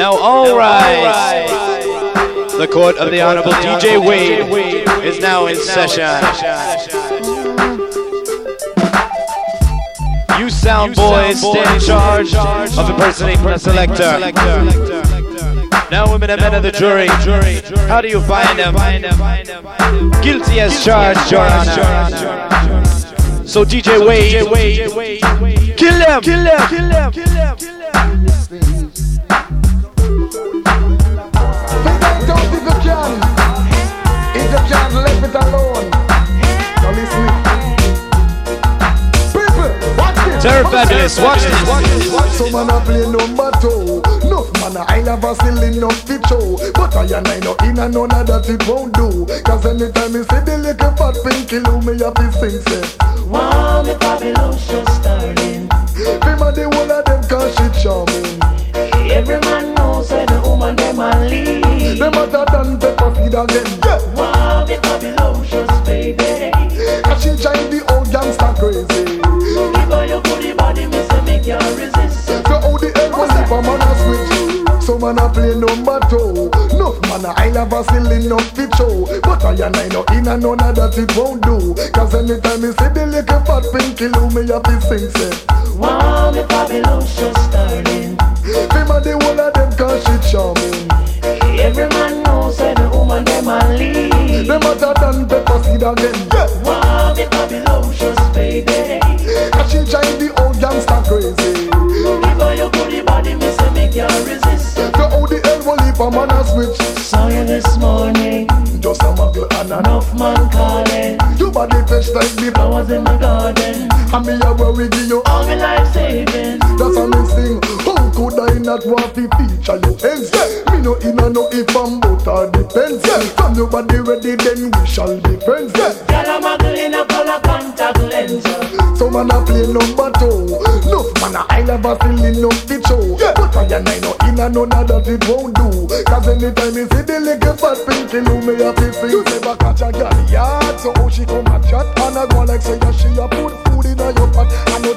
Now, all right. The court of the Honorable DJ Wade is now in session. You sound boys stay in charge of impersonating the selector. Now, women and men of the jury, how do you find them? Guilty as charged, Your Honor. So DJ Wade, kill them, kill them, kill them, kill them. Can. If you can, leave it alone. Now listen. People, watch this. Terror Fabulous, watch this. Some man a play number two. No man I never still enough fit show. But I and I know in and none of that it won't do. Cause anytime me see the little fat pinky loo, me have to sing say. Wow, the Babylon show starting. Them a the whole of them cause she charming. Every feed again. Wow, the Babylon shows, baby. Cause she drive the old gangster crazy. Give her your booty body, me say me can't resist. So how the hell was if a man a switch? Some man a play number two. No man a I never still enough fit show. But I and I know in and none of that it won't do. Cause anytime me see the little fat pinky loo, me have to sing say. Wow, show starting. Them a the whole of them cause she charming. Every man the woman them a lead. Them hotter than pepper seed again. Yeah. Wow, the Babylon shows, baby. Cause she drive the old gangster crazy. Give her your booty body, me say me can't resist. So how the hell will if a man a switch? Saw you this morning, Just a muggle and a enough man calling. Your body fresh like me. I was in my garden, And me a worry give you all my life savings. That's a me sing. I not want to feature your ends? Me no in a no if I'm but all depends. From your body ready, then we shall be friends. Girl, I'm a in a color contact lens. So man a play number two. No man a I never still enough to show. But I and I no in a of that it won't do. Cause anytime you see the little fat pinky loo, me a sing. You never catch a girl yard, so how she come a chat and a go like say she a put food in a your pot.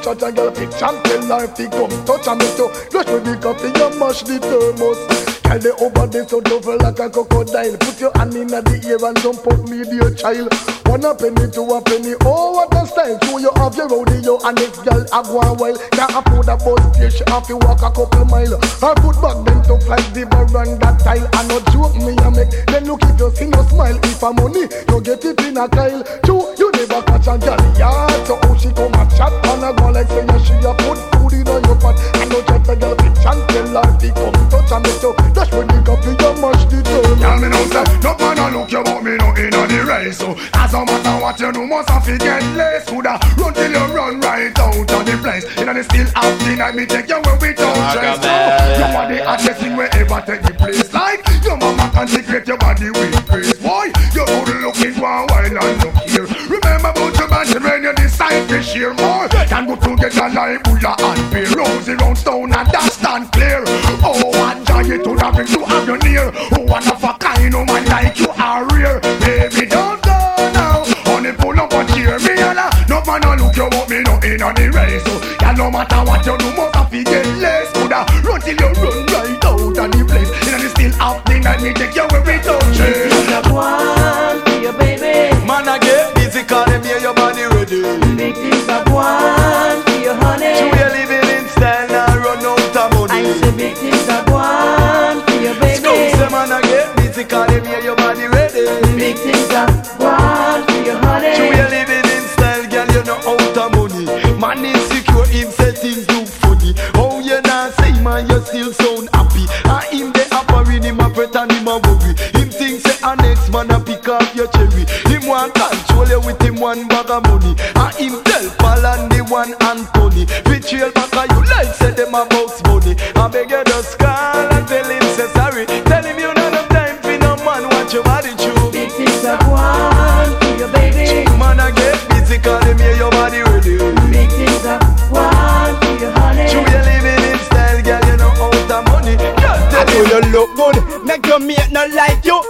I no chat a girl picture and tell her if come touch and make you rush with the coffee and mash the thermos. Girl, they over there so tough like a crocodile. Put your hand in the ear and jump up me, dear child. One a penny, two a penny. Oh, what a style! So you have your rodeo and this girl a go on while. Can't afford a bus fare, she have to walk a couple mile. Her foot back then tough like the that tile. And no joke me a make. Then look if you see no smile. If a money, you get it in a. True, you never catch a girl yard. So how she come a chat and a go like say yeah, she a put food in your pot. And no chat a girl bitch and tell her to come touch and make you dash with the coffee you mash the thermos. Tell me now, say, no man a look you want me no in on the race. So, as no matter what you do, must have to get less. Coulda run till you run right out of the place. You know, they still have the night, me take you where we don't dress. So, oh. you are the hottest thing wherever take the place. Like, your mama consecrate your body with grace. Boy, you good looking one while and look here. Remember band when you decide to share more. Can go together like Bulla and Beer. Rosy round stone and that stand clear. Oh, what giant to have to have you near. Oh, one of a kind, oh man, like you are rare. Baby, don't go now. Only pull up and cheer me, yalla. No man, no look you want me no in on the race. So, yeah, no matter what you do, must have to get less. Coulda run till you run right out of the place. You know, they still happening and me take you where we don't next man a pick up your cherry. Him want control you with him one bag of money. And him tell Paul and the one Anthony. Betrayal back you like say them a box money. I beg you just call and tell him say sorry. Tell him you not have time for no man watch your body true. Big things are one for your baby. Man I get busy cause them hear your body ready. Big things are one for your honey. True, you living in style, girl, you know out of money. Girl, I tell know me you look good, make your mate not like you.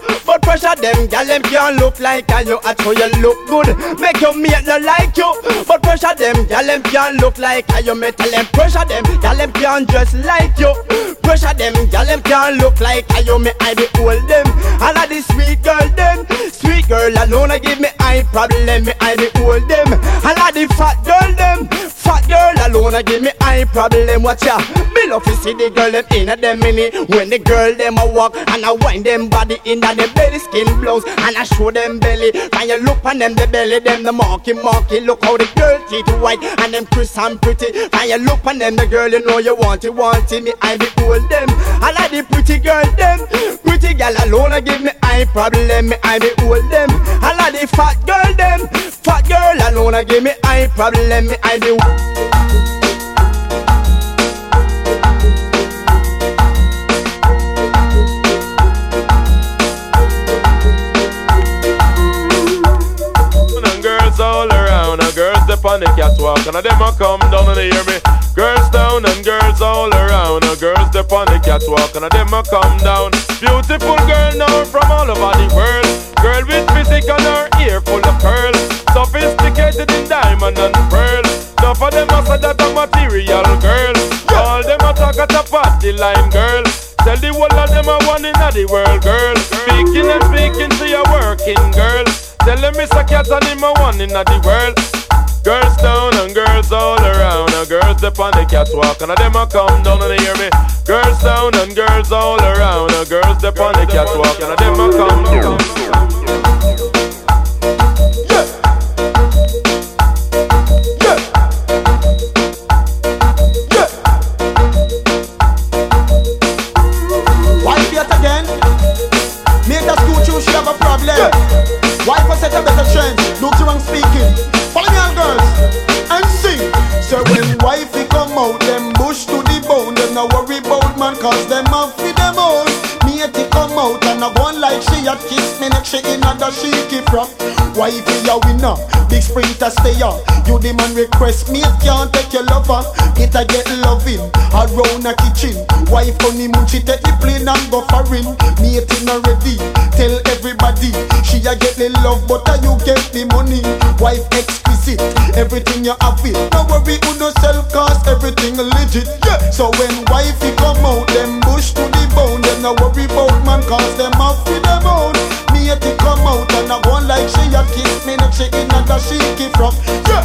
Pressure them, gal them can't look like you. I tell you look good, make your mate not like you. But pressure them, gal them can't look like you. Me tell them pressure them, gal them can't dress like you. Pressure them, gal them can't look like you. Me I be hold them, all of the sweet girl them, sweet girl alone I give me eye problem. Me I be hold them, all of the fat girl them, fat girl alone I give me problem. Watch ya, me love to see the girl them in a them mini when the girl them a walk and I wind them body in a them belly skin blouse and I show them belly. When you look on them the belly them the marky marky. Look how the girl teeth white and them crisp and pretty. When you look on them the girl you know you want it want it. Me I be hold them. I like the pretty girl them. Pretty girl alone I give me eye problem. Me I be hold them. I like the fat girl them. Fat girl alone I give me eye problem. Me I be. Catwalk, and them a come down and hear me. Girls down and girls all around, girls up on the catwalk, and them a come down. Beautiful girl now from all over the world. Girl with physique and her ear full of curls. Sophisticated in diamond and pearl. Enough of them a say that a material girl. All them a talk at a party line girl. Tell the whole of them a one in the world girl. Speaking and speaking to your working girl. Tell them Mr. Cat and him a one in the world. Girls down and girls all around, and girls up on the catwalk, and them a come down and they hear me. Girls down and girls all around, and girls up on the catwalk, and them a come down. Wife yet again. Make that school choose, she have a problem. Wife will set a better trend. Look wrong speaking. Wifey come out, them bush to the bone. Them no worry about man, cause them have feed them own. Matey come out and I go on like she had kiss me next she in the she keep from. Wifey a winner, big sprinter stay up. You the man request me, can't take your lover. It a get loving around the kitchen. Wife honeymoon, she take the plane and go foreign. Matey not ready, tell everybody. She a get the love, but a you get the money. Wife everything you have it. No worry, who no self cause everything legit. Yeah. So when wifey come out, them bush to the bone. Them no worry about man cause them have for them own. Matey come out and I go like she a kiss me, next she in and she keep from. Yeah.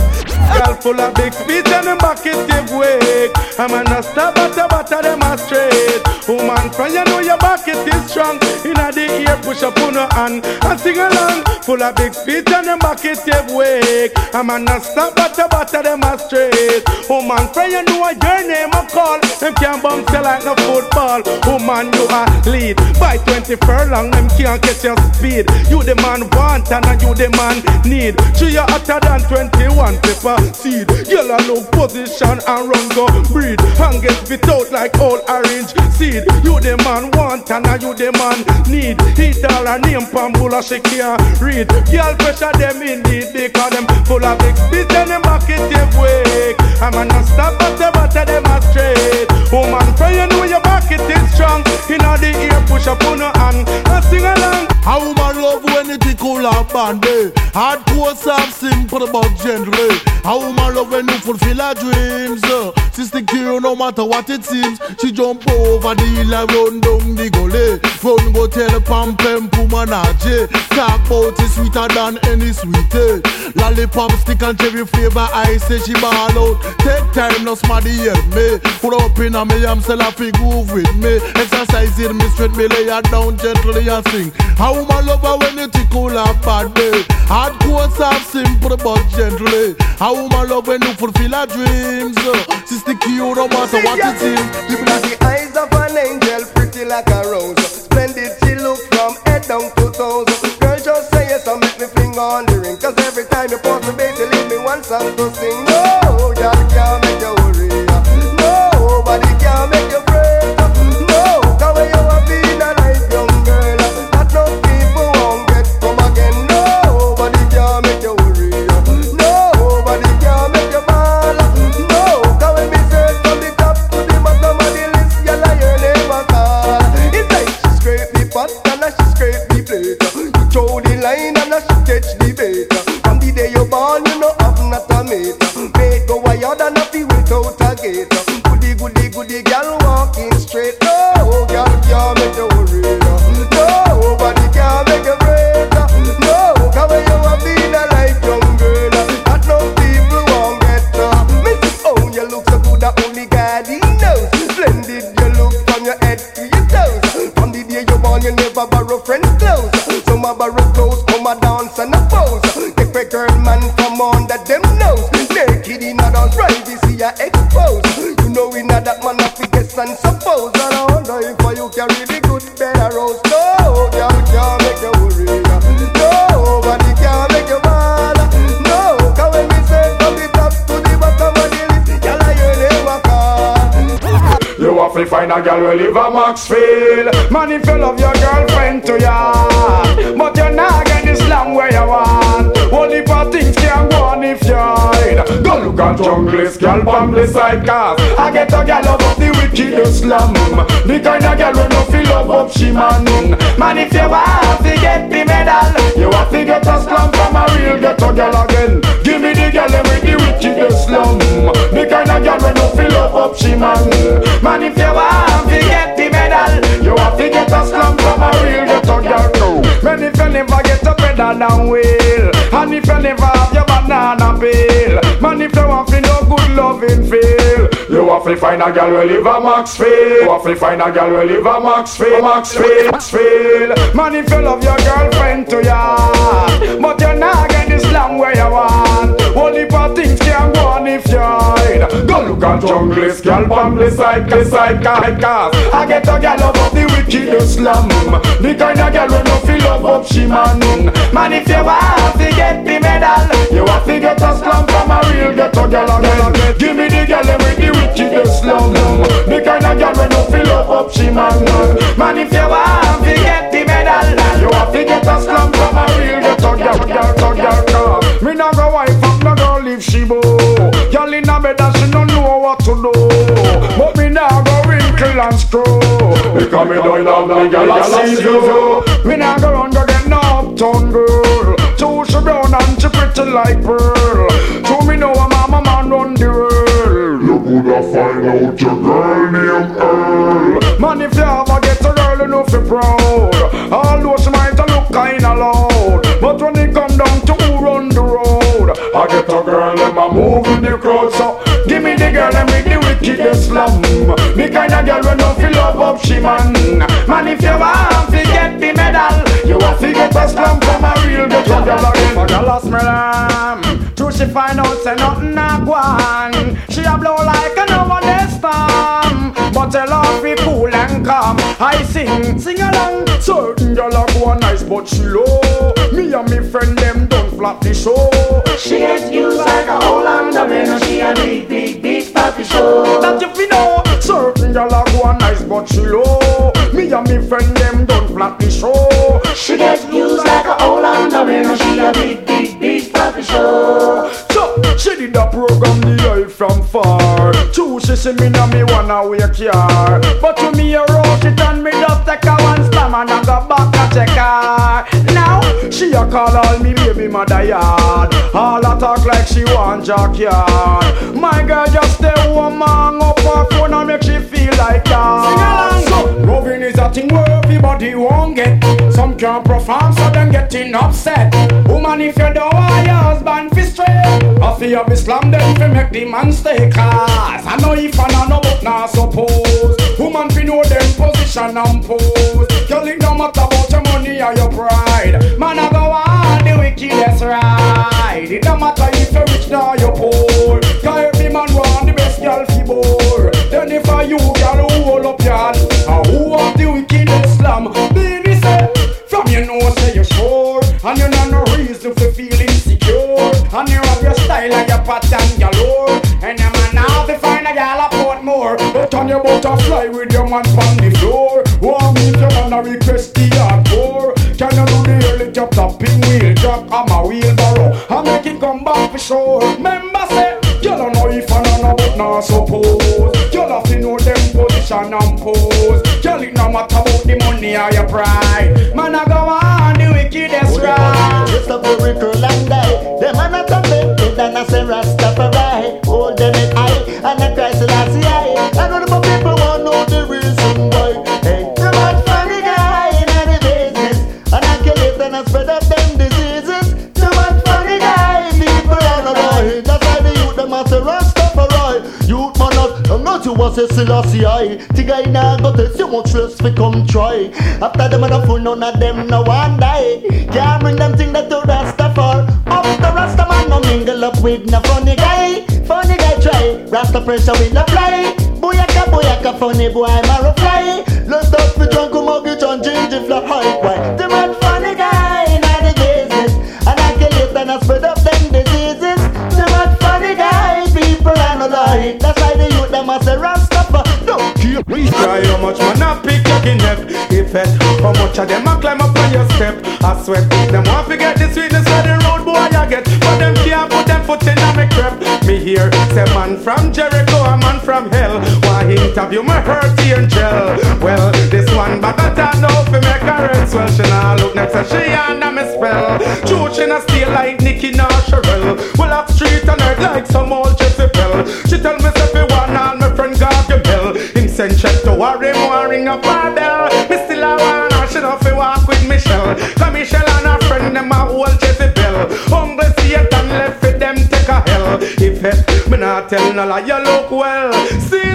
Girl full of big feet and them back it give wake. I'm a stop but the butter them a straight. Woman from you know your back it is strong. Inna the ear push up on her hand and sing along. Full of big feet and them back it give wake. I'm a stop but the butter them a straight. Woman from you know your name a call. Them can't bump you like no football. Woman you a lead by 20 furlong. Them can't catch your speed. You the man want and you the man need. She you hotter than 21 pepper seed. Girl a look position and run go breed. And get spit out like old orange seed. You the man want and you the man need. Eat all her name pambula she can't read. Girl pressure them indeed because them full of big spit and them back it wake. I'm a no stop but the butter them a straight. Woman pray know your back it is strong. Inna the ear push up on her hand and sing along. A woman love when it cool and bandy Hardcore soft simple but gently A woman love when you fulfill her dreams uh. She to you no matter what it seems. She jump over the hill and run down the gully Run go tell Pam Pam Pumanaje Talk about it sweeter than any sweetie eh. Lollipop stick and cherry flavor I say she ball out. Take time no smarty help me. Put up in a me I'm sell a fi groove with me. Exercise it me straight me lay her down gently and sing. A woman love her when it tickle her bad day Hardcore soft simple but gently. A woman love when you fulfill her dreams. She stick to no matter what it seems You got the eyes of an angel, pretty like a rose. Splendid she look from head down to toes. Girl, just say yes and make me finger on the ring. Cause every time you pause bass, you leave me one song to sing. No, who live a Maxfield. Man, if you love your girlfriend to ya But you're not getting long where you want. Only for things can go on if you're Go look at junglist, girl from the side cause I get a girl out of the wicked slum The kind of girl who no feel love up she man Man, if you want to get the medal You have to get a slum from a real ghetto girl again Give me the girl with the wicked slum The kind of girl who no feel love up she man Man, if you want to get the medal, you have to get a slum from a real ghetto girl. No. Man, if you never get a pedal down wheel, and if you never have your banana peel, man, if you want to no good loving feel, you have to find a girl who live a Maxfield. You have to find a girl who live a Maxfield, Maxfield, Maxfield. Man, if you love your girlfriend to ya, but you're not getting the slam where you want. Hide. Go look at junglist, girl the side, the side, cause I get a girl of the wicked slum. The kind of girl who no feel love up she man. Man, if you want to get the medal, you have to get a slum from a real ghetto girl again. Give me the girl with the wicked slum. The kind of girl who no feel love up she man. Man, if you want to get the medal, you have to get a slum from a real ghetto girl, ghetto girl, girl. Me not go wife up no girl if she bow. Girl in a bed and she don't know what to do. But me now go wrinkle and screw. Because me don't love the girl I see you. Me now go run go get no uptown girl. Two she brown and she pretty like pearl. To me know a mama man run the world. You coulda find out your girl named Earl. Man if you ever get a girl you know fi proud. Although she might a look kinda loud, but when it come down to who run the road, I get a girl and I move in the crowd. So give me the girl and make the wickedest slum. The kind of girl when no feel love up she man. Man if you want to get the medal, you have to get a slum from a real ghetto girl again. For girl smell um, True she find out say nothing a go on. She a blow like a no one storm. But her be cool and calm. I sing, sing along. Certain girl a go nice but she low. Me and me friend them don't flap the show. She get used like a whole under and she a big, big, big party show. That you fi know. Certain girl a go nice but she low. Me and me friend them don't flap the show. She get used like a whole under and she a big, big, big party show. So, she did a program the eye from far Two, she see me now me wanna wake her But to me a wrote it and me just take her one slam And I go back and check her Now, she a call all me baby mother yard All a talk like she want jackyard My girl just stay home hang up her phone and make she feel like that. Sing along! So, loving is a thing where everybody won't get. Some can't perform so them getting upset. Woman if you don't want your husband fi straight I feel be slam them fi make the man stay Cause I know if I know but not suppose. Woman fi know them position and pose. Girl it don't matter about your money or your pride. Man I the wickedest ride It don't matter if you're rich nor you're poor. Cause every man want the best girl fi bore Then if I you girl who hold up your hand? And who have the wickedest slam? Baby say From you know say you sure And you know no reason for feel insecure And you have your style and your pattern galore And your man now to find a gal a Portmore. But on your butterfly with your man on the floor. Want me if you wanna request the the helicopter pin wheel drop on my wheelbarrow I make it come back for sure. Remember say You don't know if I know no but not suppose. You have to know them position and pose. Girl it no matter about the money or your pride. Man I go on the wickedest ride. Just a girl and die. Them man a bed, and I say Rastafari. Selassie I. Tigga in a a so much less fi come try. After them and a fool none of them no one die. Can't bring them thing that to Rastafari. Up the Rasta man no mingle up with no funny guy. Funny guy try, Rasta pressure will apply. Boyaka boyaka funny boy marrow fly Why interview my hurt angel? Well this one but I know if make her rest Well she nah look next to she under me spell True she nah stay like Nicki nor Sherelle Well up street and earth like some old Jezebel She tell me say fi one all my friend Gargamel Him send check to worry more ring up her bell. Me still a want her she know fi walk with Michelle. Cause Michelle and her friend them a old Jezebel Humble Satan left for them take a hell. If it, me not tell no lie you look well. See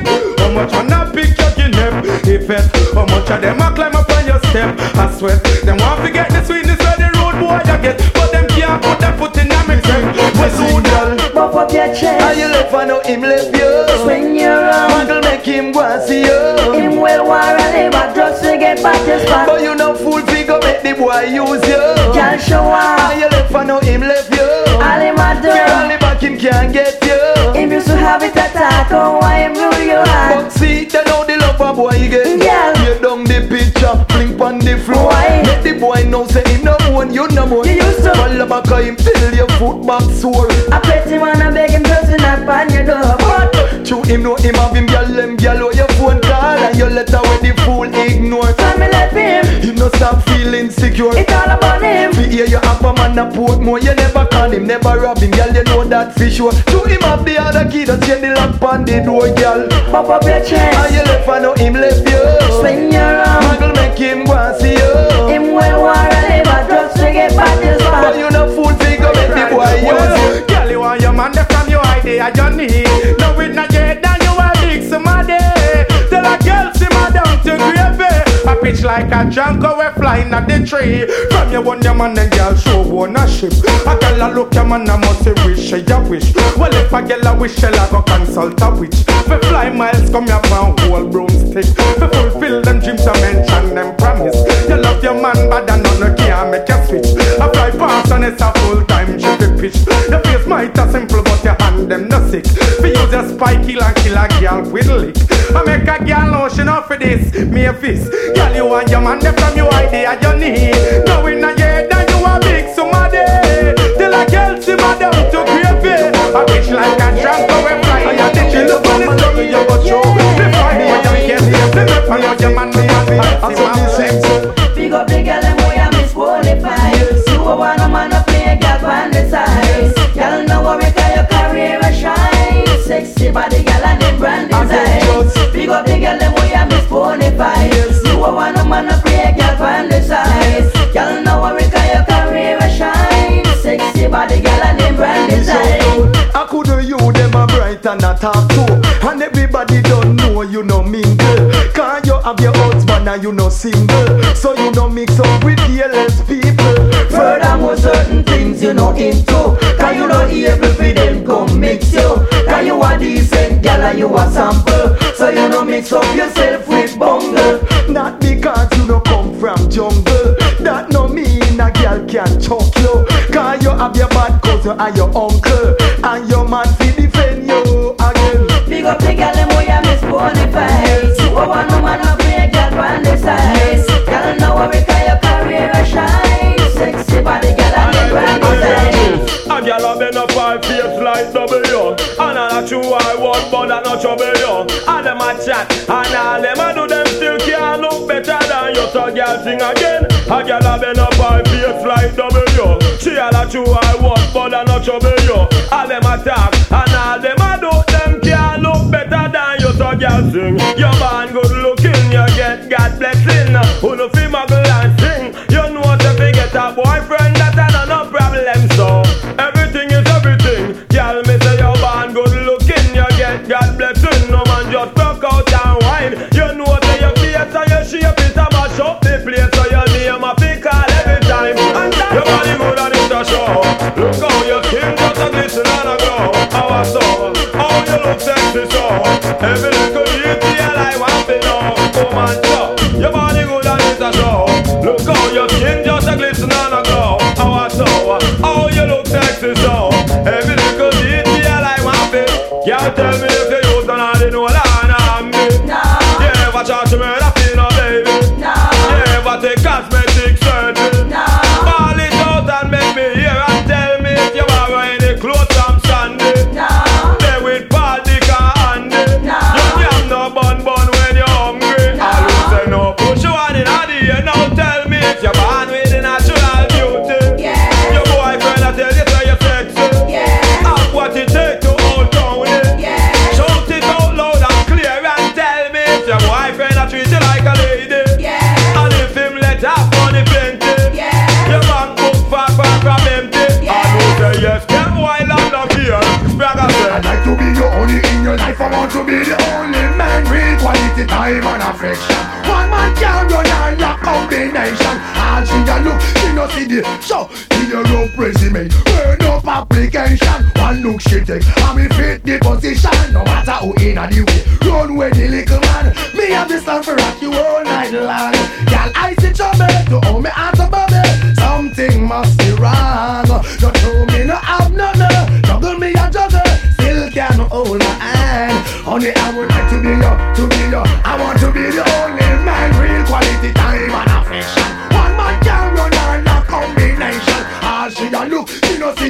much man a pick your guinea If it, how much of them a climb up on your step I swear, them want to get the sweetness of the road boy you get But them can't put their foot in a crib We so girl Pop up your chest. How you left for no him left you Swing your arm. Muggle make him go and see you Him well war and live drugs to get back this spot. But you no fool figure make the boy use you Can't show How off. you left for no him left you All him a do. Girl only back him can't get you Him used to have it attack. Oh, why him rule your love a boy get Yeah. Tear down the picture, blink on the floor Why? Make the boy know say him no one, you no more You used to- Fall back on him till your foot back sore I bet him and I beg him to to knock on your door. But True him know him have him gyal them gyal or your phone call And your letter where the fool ignore family him. Him no stop feeling secure It's all about him. Fi hear you have a man a Portmore You never con him, never rob him Girl, you know that for sure To him have the other key Just change the lock on the door, girl Pop up your And chest. you left and now him left you Swing your arm. Muggle make him go and see you Him well war and live drugs to get back this But you no fool figure make the boy use you girl, you want your man there from your idea, your knee. Pitch like a jungle, we flying at the tree. From your one, your man and girl show ownership. A girl a look your man, I must say wish, eh, she a wish. Well, if a girl a wish, she'll a go consult a witch. We fly miles, come here from whole broomstick. We fulfill them dreams, I mention them promise. You love your man, but I know no can make you switch. I fly past and it's a full time trip pitch. The face might a simple, but your hand them no sick. We use a spike kill and kill a girl with lick. I make a girl know she know for this. Me a fist. Girl, you want your man there from your idea, your knee. Now in a year, then you a big somebody. Till a see my down to gravy. A bitch like a drunk, go and fly. And you think you look on the story you go show. The fight when you get here. The rep on your man, me a And so him Big up the girl and boy I miss qualify. You a want a man play a girl on the side. Girl know what your career a shine. Sexy body girl and them brand design. Big up the girl A want a man to a girl on the side. Girl know what make your career a shine. Sexy body girl and them brand design. I couldn't you them a bright and a talk too. And everybody don't know you no mingle. Cause you have your husband and you no single. So you no mix up with careless people. Furthermore, certain things you know into. Cause you not able for them come mix you. Cause you a decent gal and you a sample. So you no mix up yourself with bungle jungle. That no mean a girl can choke you Cause you have your bad cousin and your uncle. And your man fi defend you again. Big up the gal and boy I miss bonafide You a want no man up play gal on the side Gal know what make your career a shine. Sexy body gal and the brand design A girl a bend up her face like W. And I not true I want but I not trouble you And them a chat and all them a do sing again. A girl a bend up her face like W. She a not true I want but I not trouble you All them a talk and all them a do them can't look better than you So girl sing. Your man Look how your king just a little and I go. I was so. Look she eh? take, and me fit the position. No matter who in a the way, run with the little man. Me have this song for rock you all night long. Girl, I see trouble to hold me out above me. Something must be wrong. Don't show me no have no no. Juggle me a juggle, still can't hold my hand. Honey,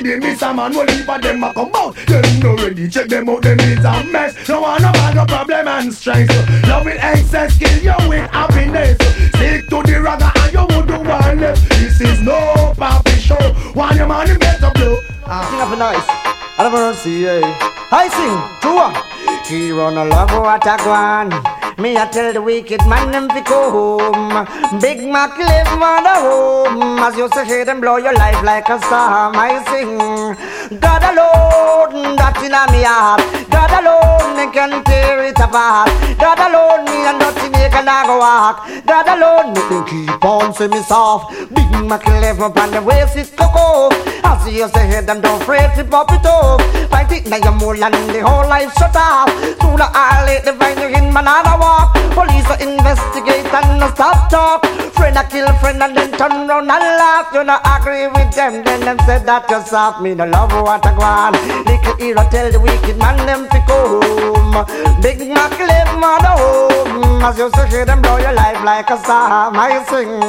the miss a man. If a them a come out, them no ready. Check them out, them is a mess. No one no bad, no problem and strength. Love with excess, kill you with happiness. Stick to the ragga and you would do one left. This is no papi show. One your you better blow. Ah. Sing up a nice. I never want see. I sing, true. He run a love what a gwan. Me I tell the wicked man them fi go home. Big Mac live on the home. As you say, hear them blow your life like a storm. I sing, God alone, that in me heart. God alone, they can tear it apart. God alone, me and nothing they can go walk. God alone, make them keep on say me soft. Big Mac live up the waist it cocoa. As you say, hear them don't afraid to pop it up. Fight it now you're more than the whole life shut off. Through the alley, they find you in manana walk. Police are investigate and stop talk. Friend a kill friend and then turn round and laugh. You not agree with them, then them said that you soft. Me no love what I want. Little hero tell the wicked man them to go home. Big Mac live mother home. As you say, hear them blow your life like a storm. I sing.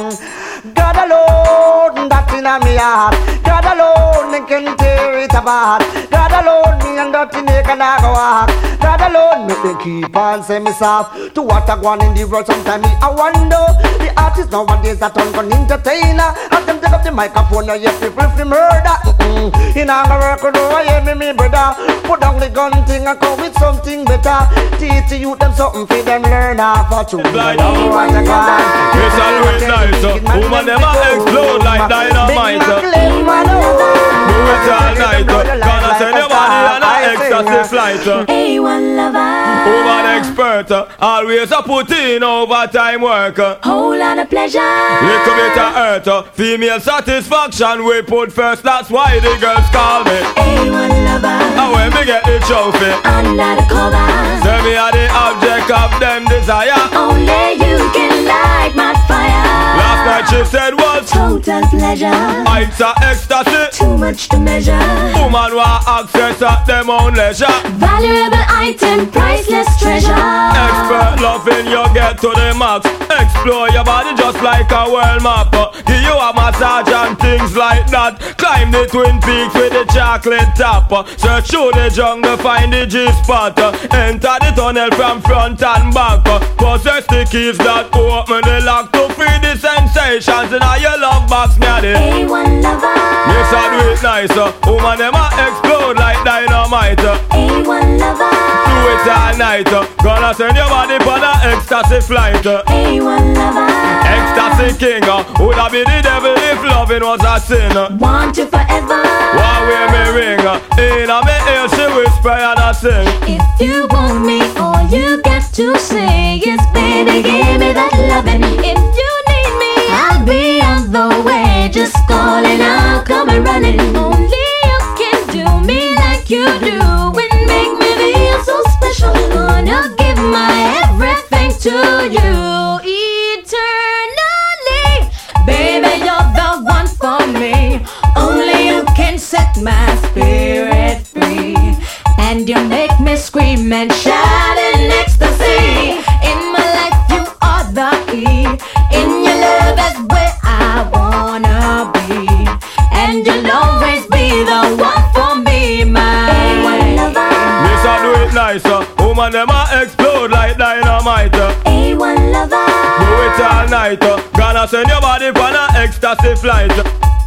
God alone, that in a me heart. God alone, can tear it apart. God alone, me and dirty naked I go walk. God alone, make me keep on say me soft. To what I want in the world, sometimes me I wonder. The artists nowadays that turn gun entertainer. As them take up the microphone, now yes, people fi murder. Mm-mm. In a work, do I hear me, me brother. Put down the gun thing and come with something better. Teach the youth them something for them learn how for true. Like Love what. It's always nice, uh, woman them explode like dynamite. Do all night, gonna send your body on a ecstasy flight. uh. A1 lover. Woman expert, uh, always a put in overtime work. Whole lot of pleasure. Little bit of hurt, female satisfaction we put first. That's why the girls call me. A1 lover. And when me get the trophy, Under the cover. say me are the object of them desire. Only you can light my fire. Night she said was Total pleasure. heights of ecstasy. Too much to measure. Woman want access at them own leisure. Valuable item, priceless treasure. Expert loving you get to the max. Explore your body just like a world map. Give you a massage and things like that. Climb the twin peaks with the chocolate top. Uh, Search through the jungle, find the G spot. Uh, Enter the tunnel from front and back. Uh, Possess the keys that open the lock to free the sensations in your love box, me a the A1 lover. Yes, I do it nice. Uh, woman, them a explode like dynamite. Uh, A1 lover. do it all night. Gonna send your body on a ecstasy flight. Uh, A1 lover. ecstasy king. Uh, would I be the devil if loving was a sin? Want you forever. why wear me ring? In a me ear she whisper and I sing. If you want me, all you got to say is, baby, give me that loving. If you need me, I'll be on the way. Just calling, I'll come and running. Only you can do me like you do and make me feel so special. On your to you eternally. Baby, you're the one for me. Only you can set my spirit free. And you make me scream and shout night. Gonna send your body on a ecstasy flight.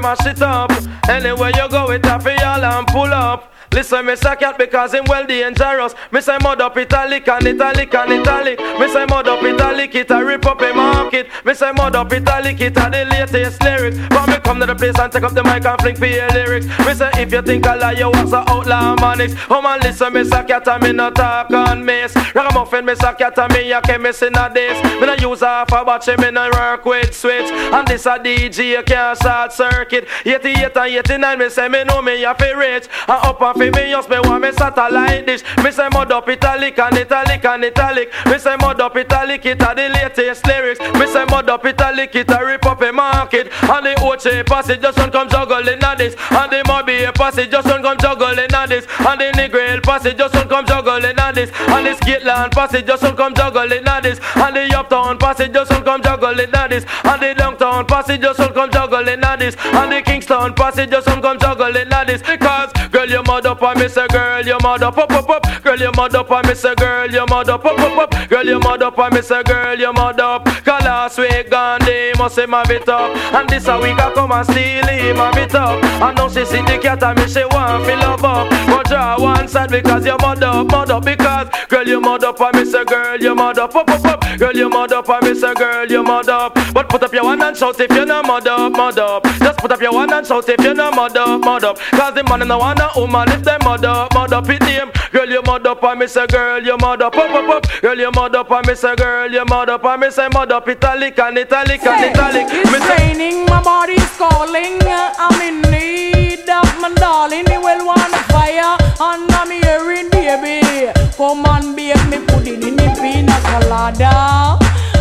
From my shit up. Anywhere you go, it off y'all and pull up. Listen, miss a cat because him well dangerous. Me say mud up italic and italic and italic. Me say mud up italic, it a rip up a market. Me say mud up italic, it a the latest lyrics. But me come to the place and take up the mic and fling for your lyrics. Me say if you think I lie, you was a outlaw manix. Oh man, listen, miss a cat and me no talk on miss. Ragamuffin, miss a cat and me a chemist in a this. Me no use half a batch, me no work with switch. And this a DJ can't short circuit. 88 and 89, me say me know me a fi rich. And up and fi me just me want me satellite dish. Me say mud up italic and italic and italic. Me say mud up italic, it a the latest lyrics. Me say mud up italic, it a rip up a market. And the Ochi passage just don't come juggling at this. And the Mobay passage just don't come juggling at this. And the Negril passage just don't come juggling at this. And the Skitland passage just don't come juggling at this. And the Uptown passage just don't come juggling at this. And the Downtown passage just don't come juggling at this. And the Kingston passage just don't come juggling at this. Because girl, you mud up and me say girl, you mud up, up, up. Girl, you mud up and me say girl, you mud up, up, up. Girl, you mud up and me say girl, you mud up. Cause last week Gandhi must say my bit up. And this a week I come and steal him my bit up. And now she see the cat and me she want fi love up. But draw one side because you mud up, up because girl you mud up and me say girl you mud up, up, up. Girl you mud up and me say girl you mud up. But put up your hand and shout if you no mud up, mud up. Just put up your hand and shout if you no mud up, mud up. Cause the man in the one a woman if them mud up, mud up it name. Girl you mud up and me say girl you mud up, up, up, up. Girl you mud up and me say girl you mud up and me say mud up italic and italic and italic. Me It's say raining, my body's calling. I'm in need of my darling. Me well want a fire, and I'm hearing baby. Come and bake me pudding in the pina colada.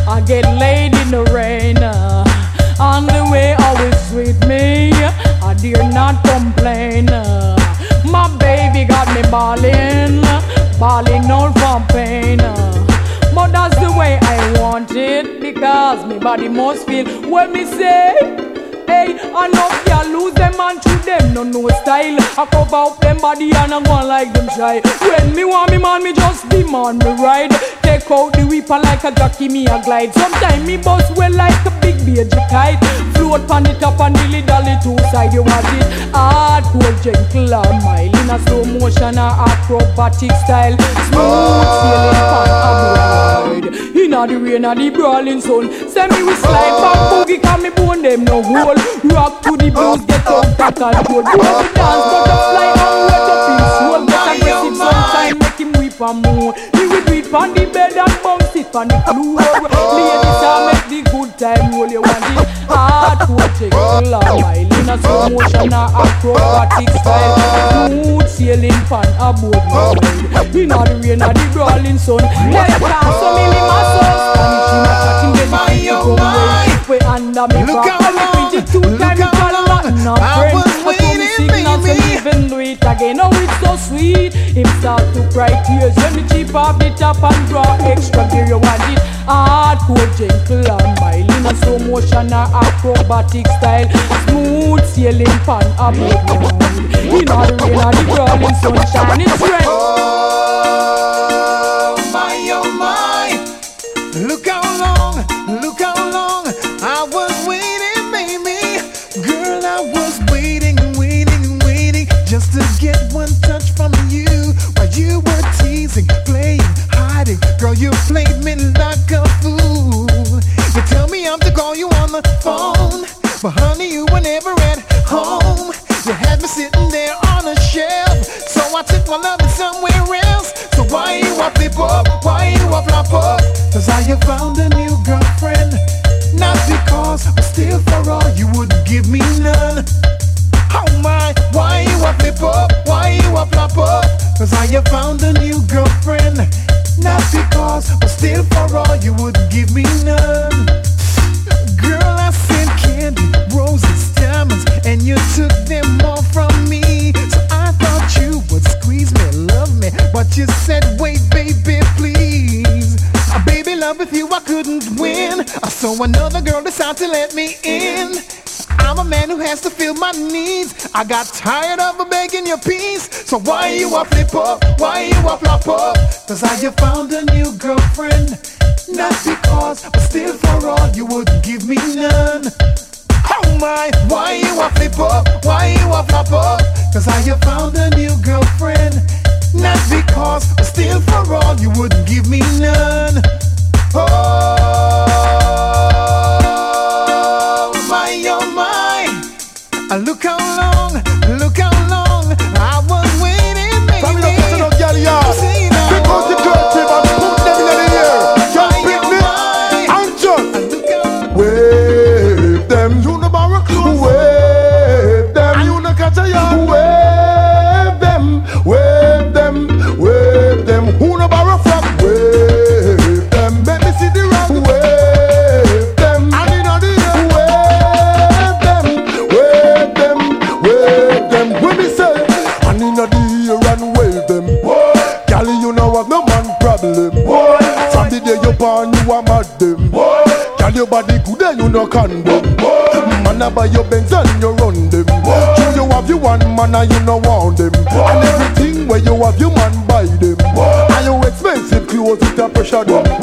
I get laid in the rain. On the way, always sweet me. I dare not complain. Baby got me balling, balling all from pain. But that's the way I want it because me body must feel what me say. I know y'all lose them and to them no no style. I cover up them body and I go like them shy. When me want me man, me just demand me ride. Take out the whipper like a jockey, me a glide. Sometimes me bust well like a big beige kite. Float pan it up and dilly dally two side. You want it hardcore, gentle or mild in a slow motion or acrobatic style. Smooth sailing pan a. Inna the rain and the brawling sun. Send me with slide back boogie 'cause me bone them no hole. Rock to the blues, get out of control. Do the dance, butterfly and wet up his soul. Get aggressive sometime, make him weep and moan. He will it on the bed and bounce it on the floor. Ladies, I make the good time roll. You want it hard full of mile in a slow motion or acrobatic style. Smooth sailing pan a boat ride. Inna the rain or the brawling sun. Let's dance so me me my soul. Spanish in a chatting, get my come way. We under me Look back. how And me pretty two look time how call long a I was I waiting, signal to even do it again. Oh, it's so sweet. Him start to cry tears when me cheap off the top and draw extra gear. You want it hardcore, gentle and mild in a slow motion or acrobatic style. Smooth sailing pan a boat ride. In all the rain or the brawling sunshine, it's red. But honey, you were never at home. You had me sitting there on a shelf, so I took my loving somewhere else. So why you up flip up? Why you up flop up? Cause I have found a new girlfriend. Not because, but still for all you wouldn't give me none. Oh my, why you up flip up? Why you up flop up? Cause I have found a new girlfriend. Not because, but still for all you wouldn't give me none. Girl, I candy, roses, diamonds, and you took them all from me. So I thought you would squeeze me, love me, but you said, wait, baby, please. Uh, baby, love with you I couldn't win. Uh, so another girl decided to let me in. I'm a man who has to feel my needs. I got tired of begging your peace. So why you a flip up? Why you a flop up? Cause I have found a new girlfriend. Not because, but still for all you wouldn't give me none. Oh my, why you a flip up? Why you a flop up? Cause I have found a new girlfriend. Not because, but still for all you wouldn't give me none. Oh my, oh my. Uh, Look how buy your Benz and you run them. True, you have you one man and you no want them. And everything where you have you man buy them. And you expensive clothes with a pressure them.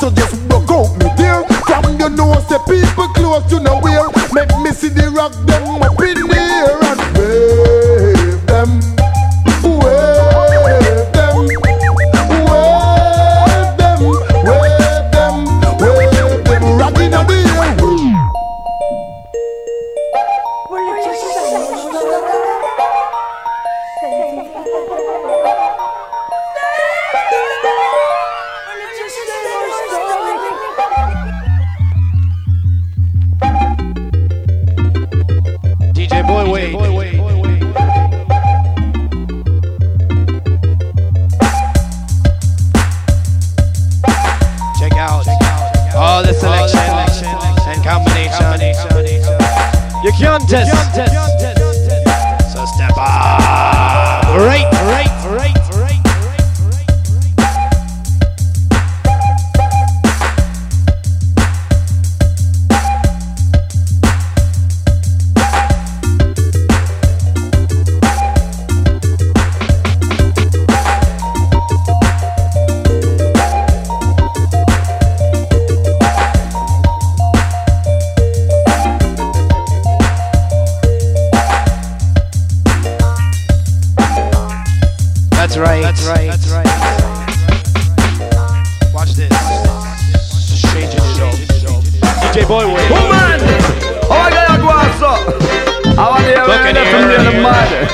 Can't hold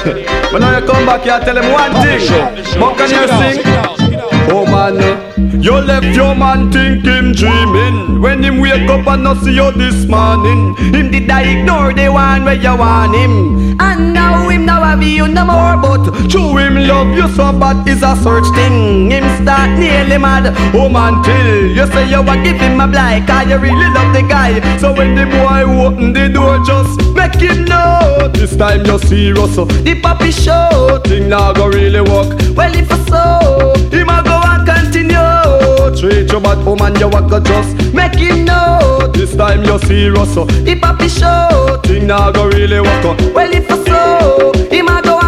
the mad. But now you come back here, tell them one thing. But can you sing? Oh man, You left your man think him dreaming. When him wake up and not see you this morning. Him did I ignore the one where you want him. And now him now have you no more But true him love you so bad is a search thing. Him start nearly mad. Oh Home until You say you want give him a blight Cause you really love the guy. So when the boy open the door just make him know This time you're serious. The puppy show thing now go really work. Well if I so him a go and Treat your bad woman you walk go just make him know This time you're serious The puppy show thing now go really work Well if I so him a go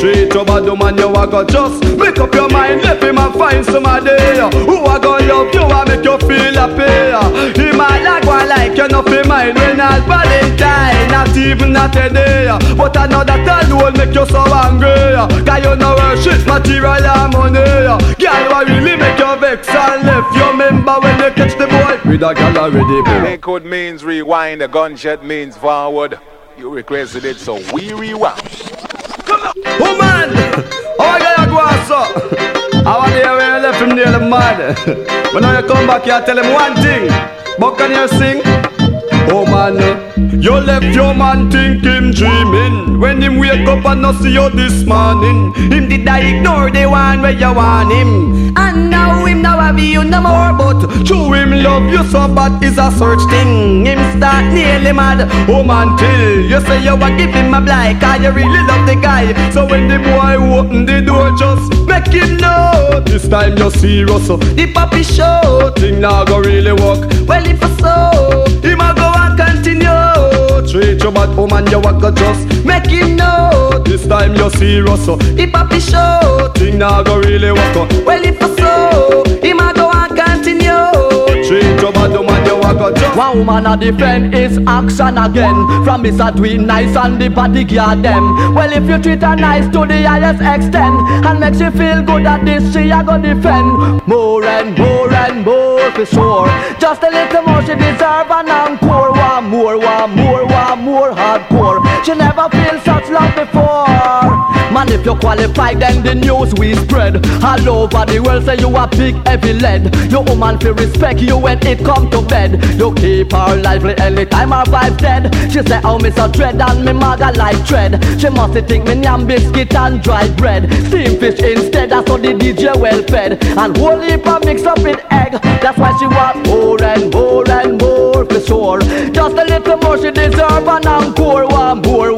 Treat your bad woman you walk go just Make up your mind. Let him and find somebody Who a go love you and make you feel happy He might like one like you nothing mind when it's Valentine Not even not a day But another time will make you so angry Cause you know worship material and money Girl what really make you vex and left You remember when you catch the boy? With a girl already Record means rewind, a gunshot means forward. You requested it, so we rewound. Woman, how you gonna go so? I want to hear when you left him nearly mad But now you come back here tell him one thing But can you sing? Oh man, you left your man think him dreaming. When him wake up and not see you this morning. Him did I ignore the one where you want him. And now him now have you no more. But true him love you so bad is a search thing. Him start nearly mad. Oh man till you say you want give him a blight. Cause you really love the guy. So when the boy open the door just make him know This time you're serious The puppy show thing now go really work. Well if so him a go and continue. Treat your bad woman you a go just make him know This time you're serious The puppy show thing now go really work. Well if so him a go One woman a defend is action again. From Mr. Tweet nice and the body gear them. Well if you treat her nice to the highest extent And makes you feel good at this she a go defend. More and more and more for sure. Just a little more she deserve an encore. One more, one more, one more hardcore. She never feel such love before Man if you qualify then the news we spread. All over the world say you a big heavy lead. Your woman feel respect you when it come to bed. You keep her lively anytime her vibe dead. She say oh me so dread and me maga like dread. She must think me yam biscuit and dry bread. Steam fish instead that's how the DJ well fed. And whole heap of mix up with egg. That's why she want more and more and more for sure. Just a little more she deserve an encore one more,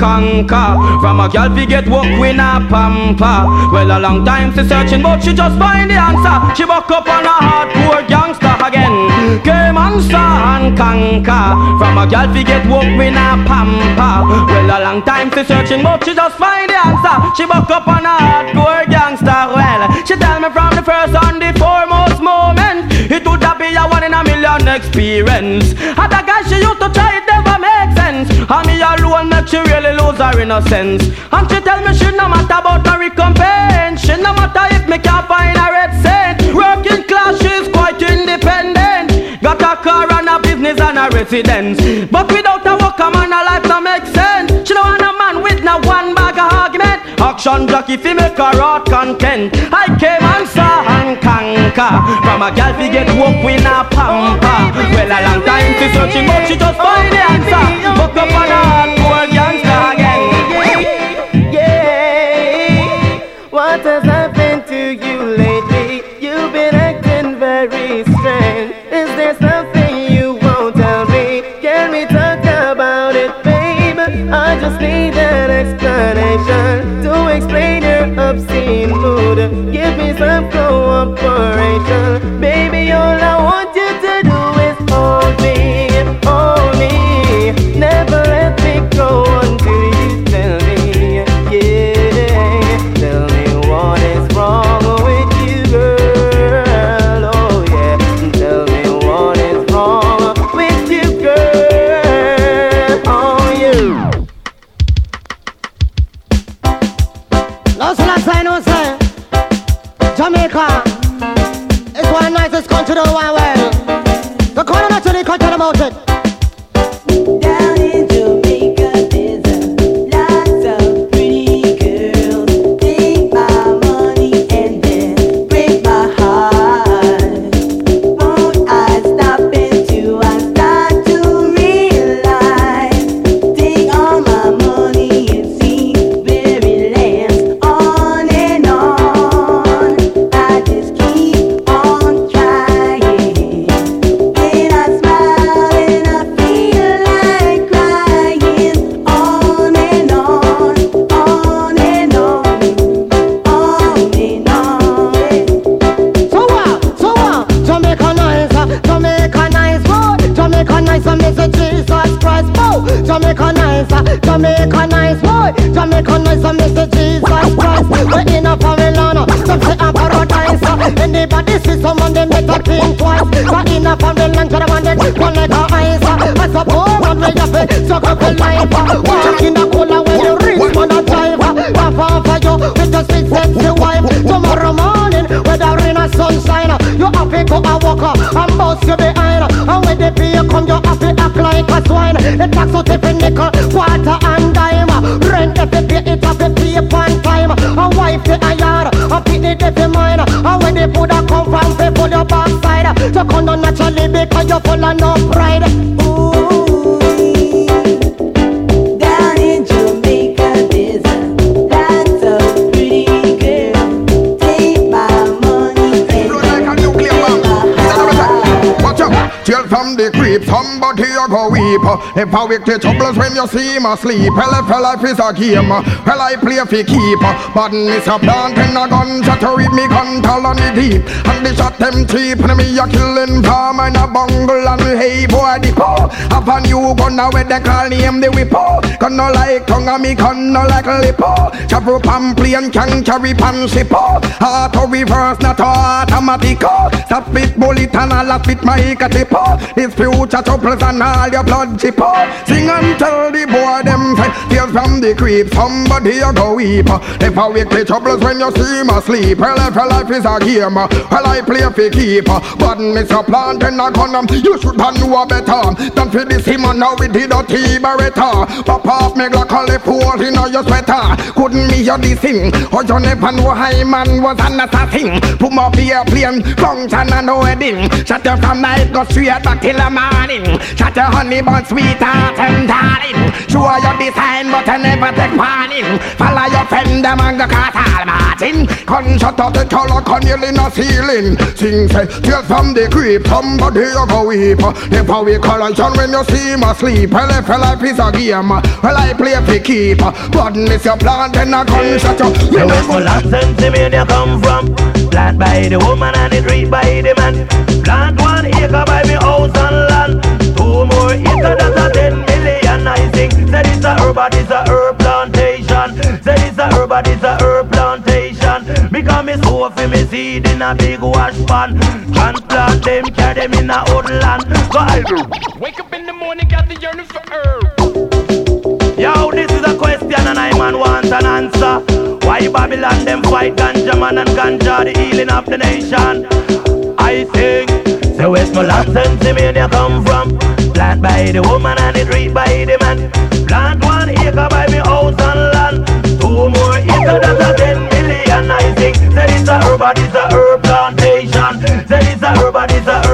conquer. From a girl we get walk with a pamper. Well a long time she searching but she just find the answer. She woke up on a hardcore gangster again. Came and saw and conquer. From a girl we get walk with a pamper. Well a long time she searching but she just find the answer. She woke up on a hardcore gangster. Well she tell me from the first and the foremost moment It would be a one in a million experience. Other guys she used to try And me alone make she really lose her innocence. And she tell me she no matter about her recompense. She no matter if me can't find a red cent. Working class she's quite independent. Got a car and a business and a residence. But without a work a man a life no make sense. She don't want a man with no one bag of argument. Action jockey fi make her heart content I came and saw and conquer From a gal fi get woke with a pamper. Well a long time fi searching but she just find the answer. Woke up on a need an explanation to explain your obscene mood. Give me some cooperation, baby. All I want Jamaica nice, uh, Jamaica nice boy. Jamaica nice, uh, I Mr. Jesus Christ. We're in a Babylon land, some say a paradise. Uh, anybody see someone they make a king twice. But in a Babylon, land, you're the one that one like a ice. Uh, as a poor man, we up, a struggle for life. Uh. Walk in the cooler when you reach man a drive. Uh, half off of you with a sweet sexy wife. Tomorrow morning, whether rain or sunshine, uh, you have to go a walk uh, and bust your behind. Uh, and when the beer come, you have to act like a swine. The tax out every nickel, quarter and dime. Rent if you pay it, have to pay upon time. A wife the a yard, a pity the fi mine. And when the food a come from, pay pull your backside. To come down naturally because you full of no pride. Down in Jamaica, there's a lot of pretty girls. Take my money and Watch out, tell from the creep, somebody you go weep. I wake the troubles when you see him asleep. Well, if life is a game, well, I play for keep. Miss a plant and a gun shot to read me gun tall on the deep. And the shot them cheap, and me a killing farm and a bungle and hey boy the po. Upon you gonna where they call name the whippo. Gonna like tongue and me gonna like lipo. Chapu pam play and can carry pan sipo. Auto reverse not automatic. Stop it bullet and all of it my catipo. This future troubles and all your blood chippo. Sing and tell the boy them say Tears from the creep Somebody you go weep. I wake the troubles when you see me sleep Well if your life is a game Well I play for keep. But miss a plant and a gun You should have know better. Than for this now we did a T-Beretta Pop off me glock all the hole in your sweater. Couldn't me hear this thing Or you never know how man was an assassin. Put my beer plane Function and no wedding. Shut you from night go straight back till the morning. Shut your honey bun sweetheart and darling. Show your design but I never take warning. Follow your friend go cast all Martin. Con shut up the color con you in a ceiling. Sing say tears from the creep Somebody you go weep. I we collision when you see me sleep Well if life is a game Well I play for keep. But miss your plant and a gun shut you. Where where Molan Sensimania come from? Plant by the woman and the tree by the man. Plant one acre by me house and land. More acre that's a ten million. I think said it's a herb, but it's a herb plantation. Said it's a herb, but it's a herb plantation. Because me sow for me seed in a big wash pan. Transplant them, carry them in a woodland. Go I do. Wake up in the morning, got the yearning for herb. Yo, this is a question and I man want an answer. Why Babylon them fight ganja man and ganja the healing of the nation? I think so where's my last sensimania come from? Plant by the woman and the tree by the man. Plant one acre by me house and land. Two more acre that's a ten million. I think that it's a herb, it's a herb plantation. That it's a herb, it's a herb.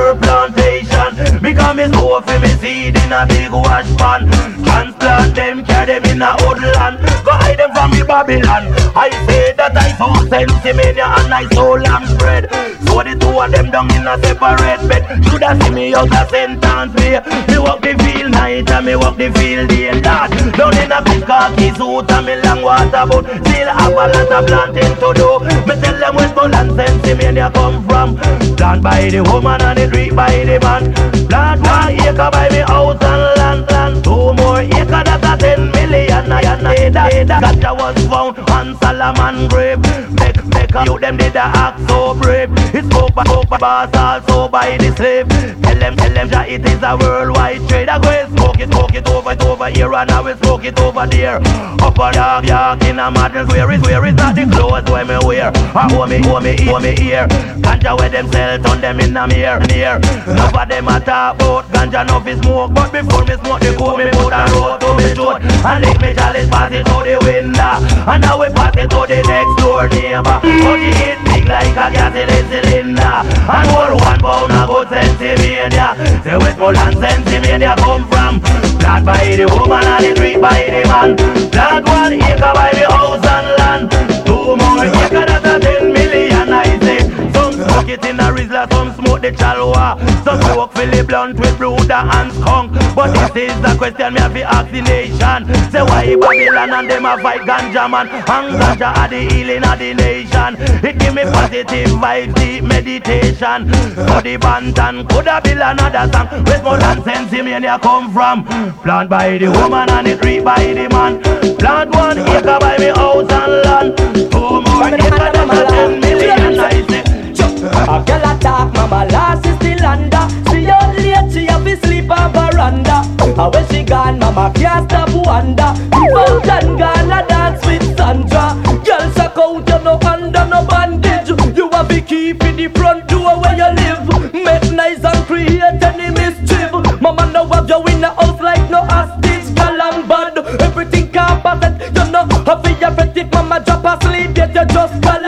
Me for me seed in a big wash pan. Transplant them, carry them in a woodland. Go hide them from the Babylon. I say that I saw sensimania and I saw lamb spread. So the two of them down in a separate bed. Should have see me out a sentence me. Me walk the field night and me walk the field day. Lord, down in a big khaki suit and me long water boat. Still have a lot of planting to do. Me tell them where Molan sensimania come from. Plant by the woman and the tree by the man. Plant one acre by me house and land, a ten million. I and I that ganja was found on Solomon grave. Make make a you them did a act so brave. It's spoke by spoke by boss also by the slave. Tell them tell them that it is a worldwide trade. I go smoke it smoke it over it over here and I will smoke it over there. Up a dog yak in a madness where is where is not the clothes where me wear. I hold me hold me hold me ear. Ganja where them sell turn them in a mirror near. None of them a talk about ganja no fi smoke, but before me smoke the cool me put a road to me throat and lick me chalice pass it to the window and now we pass it to the next door neighbor. But the hit big like a gasoline cylinder and all one pound a good sensimania. Say where Molan sensimania come from? Plant by the woman and the tree by the man. Plant one acre by the house and land. Two more acre that's it in a Rizla, some smoke the chalwa. Some smoke Philly blunt with brooder and skunk. But this is the question me have to ask the nation. Say why Babylon and them a fight ganja man, and ganja are the healing of the nation. It give me positive vibes, deep meditation. So the bantan could have been another song. Where's more than Westmoreland Sensimania come from. Plant by the woman and the tree by the man. Plant one acre by me house and land. Two more acre than a ten million I. A girl attack, mama last is still under. See her late, she have to sleep on veranda. And when she gone, mama can't stop wonder. Gone, I dance with Sandra. Girl, suck out, you no under no bandage. You have to keep in the front door where you live. Make nice and create any mischief. Mama now have you in the house like no hostage. Girl, I'm bad, everything composite. You know, have to if mama drop asleep, yet you just call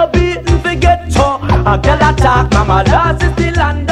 no beating, forget you. A girl attack, mama lost is still under.